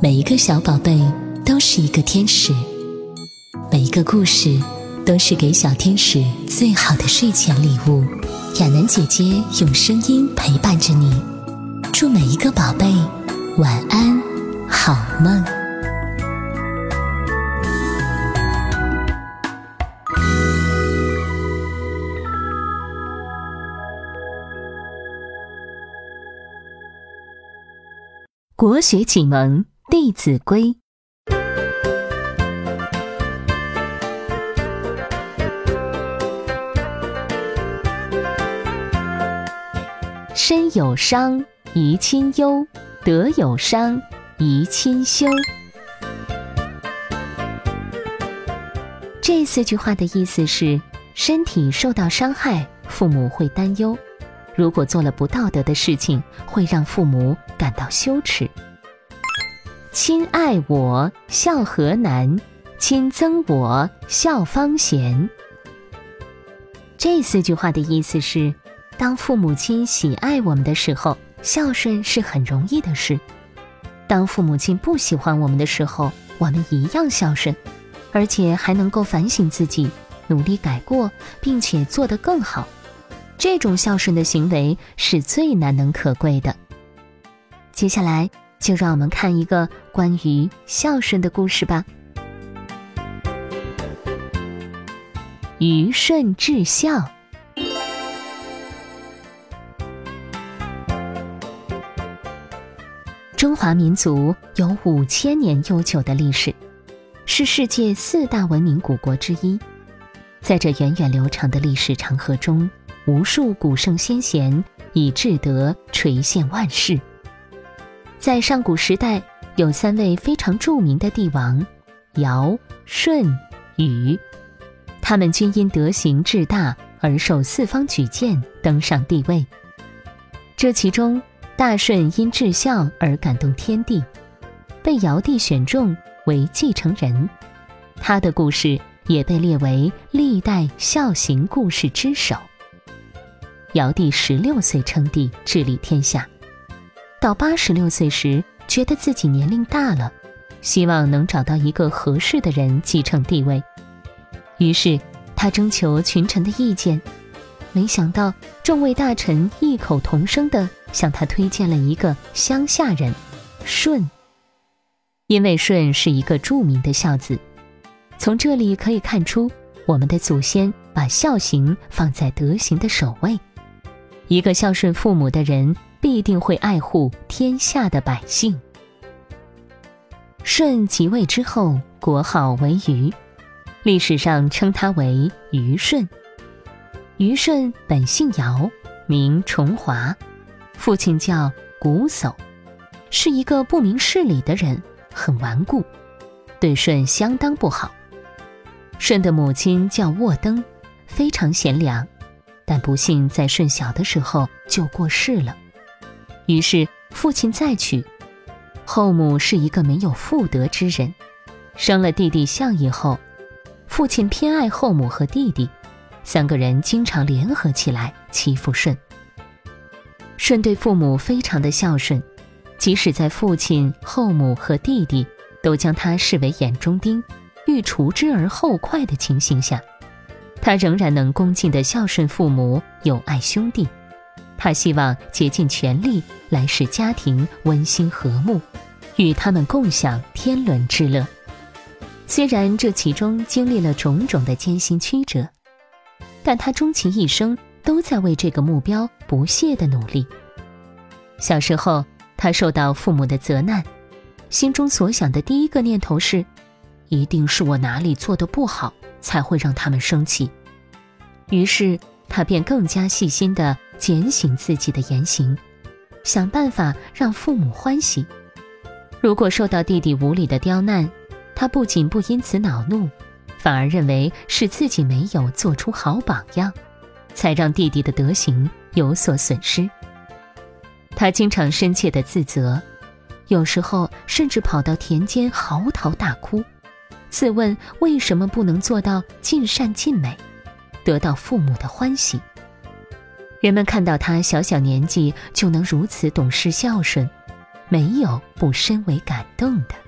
每一个小宝贝都是一个天使，每一个故事都是给小天使最好的睡前礼物。亚楠姐姐用声音陪伴着你，祝每一个宝贝晚安，好梦。国学启蒙。《弟子规》：身有伤，贻亲忧；德有伤，贻亲羞。这四句话的意思是：身体受到伤害，父母会担忧；如果做了不道德的事情，会让父母感到羞耻。亲爱我，孝何难；亲憎我，孝方贤。这四句话的意思是：当父母亲喜爱我们的时候，孝顺是很容易的事；当父母亲不喜欢我们的时候，我们一样孝顺，而且还能够反省自己，努力改过，并且做得更好。这种孝顺的行为是最难能可贵的。接下来。就让我们看一个关于孝顺的故事吧。虞舜治孝。中华民族有五千年悠久的历史，是世界四大文明古国之一。在这源远流长的历史长河中，无数古圣先贤以至德垂现万世。在上古时代，有三位非常著名的帝王：尧、舜、禹。他们均因德行至大而受四方举荐，登上帝位。这其中，大舜因至孝而感动天地，被尧帝选中为继承人。他的故事也被列为历代孝行故事之首。尧帝十六岁称帝，治理天下。到八十六岁时，觉得自己年龄大了，希望能找到一个合适的人继承帝位。于是他征求群臣的意见，没想到众位大臣异口同声地向他推荐了一个乡下人舜。因为舜是一个著名的孝子，从这里可以看出，我们的祖先把孝行放在德行的首位。一个孝顺父母的人。必定会爱护天下的百姓。舜即位之后，国号为禹，历史上称他为虞舜。虞舜本姓尧，名重华，父亲叫瞽叟，是一个不明事理的人，很顽固，对舜相当不好。舜的母亲叫沃登，非常贤良，但不幸在舜小的时候就过世了。于是父亲再娶，后母是一个没有妇德之人，生了弟弟象以后，父亲偏爱后母和弟弟，三个人经常联合起来欺负舜。舜对父母非常的孝顺，即使在父亲、后母和弟弟都将他视为眼中钉，欲除之而后快的情形下，他仍然能恭敬的孝顺父母，友爱兄弟。他希望竭尽全力来使家庭温馨和睦，与他们共享天伦之乐。虽然这其中经历了种种的艰辛曲折，但他终其一生都在为这个目标不懈的努力。小时候，他受到父母的责难，心中所想的第一个念头是：一定是我哪里做的不好，才会让他们生气。于是。他便更加细心地检醒自己的言行，想办法让父母欢喜。如果受到弟弟无理的刁难，他不仅不因此恼怒，反而认为是自己没有做出好榜样，才让弟弟的德行有所损失。他经常深切地自责，有时候甚至跑到田间嚎啕大哭，自问为什么不能做到尽善尽美。得到父母的欢喜，人们看到他小小年纪就能如此懂事孝顺，没有不深为感动的。